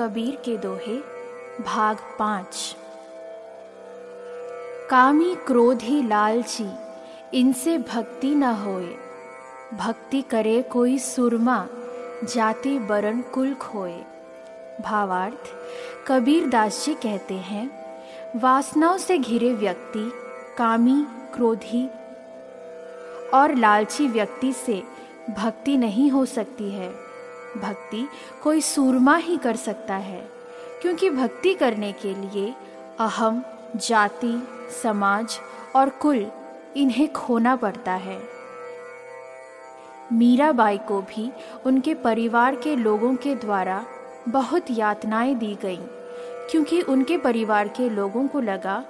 कबीर के दोहे, भाग पाँच। कामी क्रोधी लालची, इनसे भक्ति न होए। भक्ति करे कोई सुरमा, जाति बरन कुल खोए। भावार्थ, कबीर दास जी कहते हैं, वासनाओं से घिरे व्यक्ति, कामी, क्रोधी और लालची व्यक्ति से भक्ति नहीं हो सकती है। भक्ति कोई सूरमा ही कर सकता है, क्योंकि भक्ति करने के लिए अहम, जाति, समाज और कुल इन्हें खोना पड़ता है। मीराबाई को भी उनके परिवार के लोगों के द्वारा बहुत यातनाएँ दी गईं, क्योंकि उनके परिवार के लोगों को लगा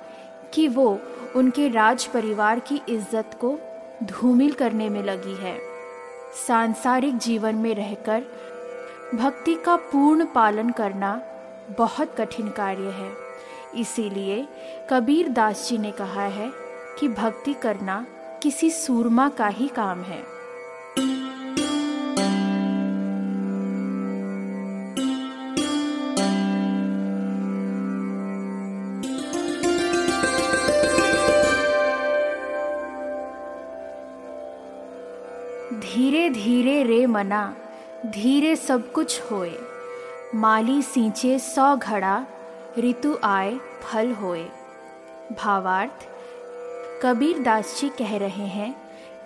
कि वो उनके राज परिवार की इज़्ज़त को धूमिल करने में लगी है। सांसारिक जीवन में रहकर भक्ति का पूर्ण पालन करना बहुत कठिन कार्य है। इसीलिए कबीर दास जी ने कहा है कि भक्ति करना किसी सूरमा का ही काम है। धीरे धीरे रे मना, धीरे सब कुछ होए। माली सींचे सौ घड़ा ऋतु आए फल होए। भावार्थ, कबीर दास जी कह रहे हैं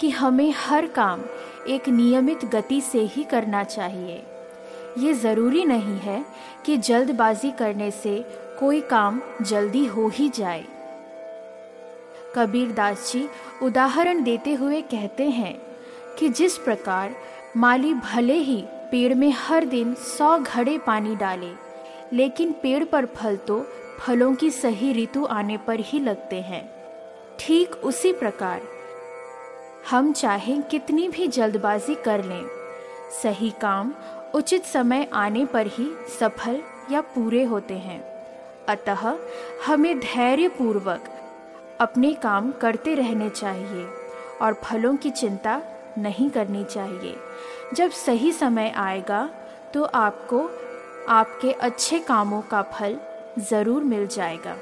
कि हमें हर काम एक नियमित गति से ही करना चाहिए। ये ज़रूरी नहीं है कि जल्दबाजी करने से कोई काम जल्दी हो ही जाए। कबीर दास जी उदाहरण देते हुए कहते हैं कि जिस प्रकार माली भले ही पेड़ में हर दिन सौ घड़े पानी डाले, लेकिन पेड़ पर फल तो फलों की सही ऋतु आने पर ही लगते हैं। ठीक उसी प्रकार हम चाहें कितनी भी जल्दबाजी कर लें, सही काम उचित समय आने पर ही सफल या पूरे होते हैं। अतः हमें धैर्य पूर्वक अपने काम करते रहने चाहिए और फलों की चिंता नहीं करनी चाहिए। जब सही समय आएगा तो आपको आपके अच्छे कामों का फल ज़रूर मिल जाएगा।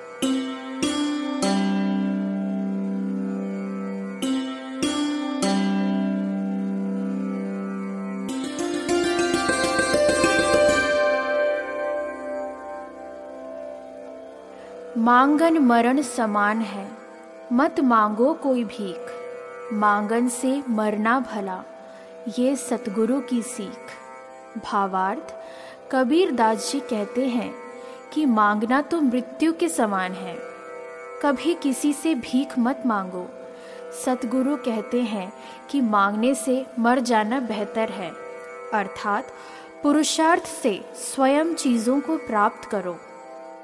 मांगन मरण समान है। मत मांगो कोई भीख। मांगन से मरना भला, ये सतगुरु की सीख। भावार्थ, कबीर दास जी कहते हैं कि मांगना तो मृत्यु के समान है। कभी किसी से भीख मत मांगो। सतगुरु कहते हैं कि मांगने से मर जाना बेहतर है। अर्थात, पुरुषार्थ से स्वयं चीज़ों को प्राप्त करो।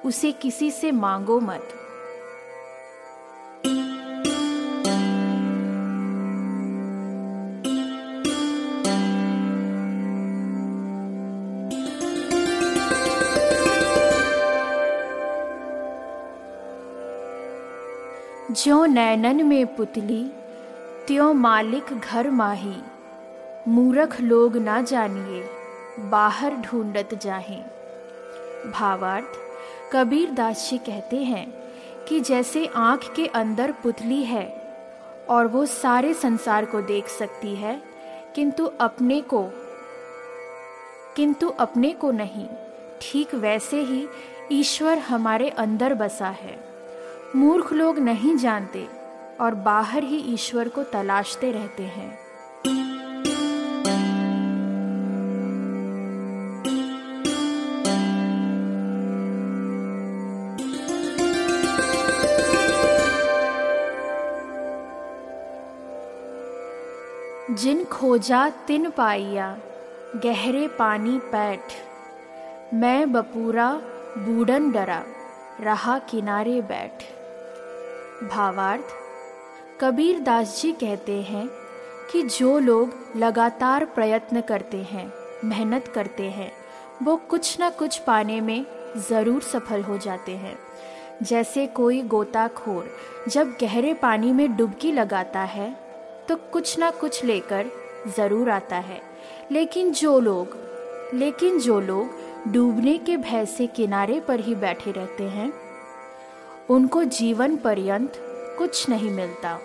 उसे किसी से मांगो मत। ज्यो नैनन में पुतली, त्यों मालिक घर माही। मूरख लोग ना जानिए, बाहर ढूंढत जाहे। भावार्थ, कबीर दास जी कहते हैं कि जैसे आँख के अंदर पुतली है, और वो सारे संसार को देख सकती है, किंतु अपने को, किंतु अपने को नहीं, ठीक वैसे ही ईश्वर हमारे अंदर बसा है। मूर्ख लोग नहीं जानते और बाहर ही ईश्वर को तलाशते रहते हैं। जिन खोजा तिन पाइया, गहरे पानी पैठ। मैं बपूरा, बूढ़न डरा, रहा किनारे बैठ। भावार्थ कबीर दास जी कहते हैं कि जो लोग लगातार प्रयत्न करते हैं, मेहनत करते हैं, वो कुछ ना कुछ पाने में ज़रूर सफल हो जाते हैं। जैसे कोई गोताखोर जब गहरे पानी में डुबकी लगाता है तो कुछ ना कुछ लेकर ज़रूर आता है। लेकिन जो लोग, लेकिन जो लोग डूबने के भय से किनारे पर ही बैठे रहते हैं उनको जीवन पर्यंत कुछ नहीं मिलता।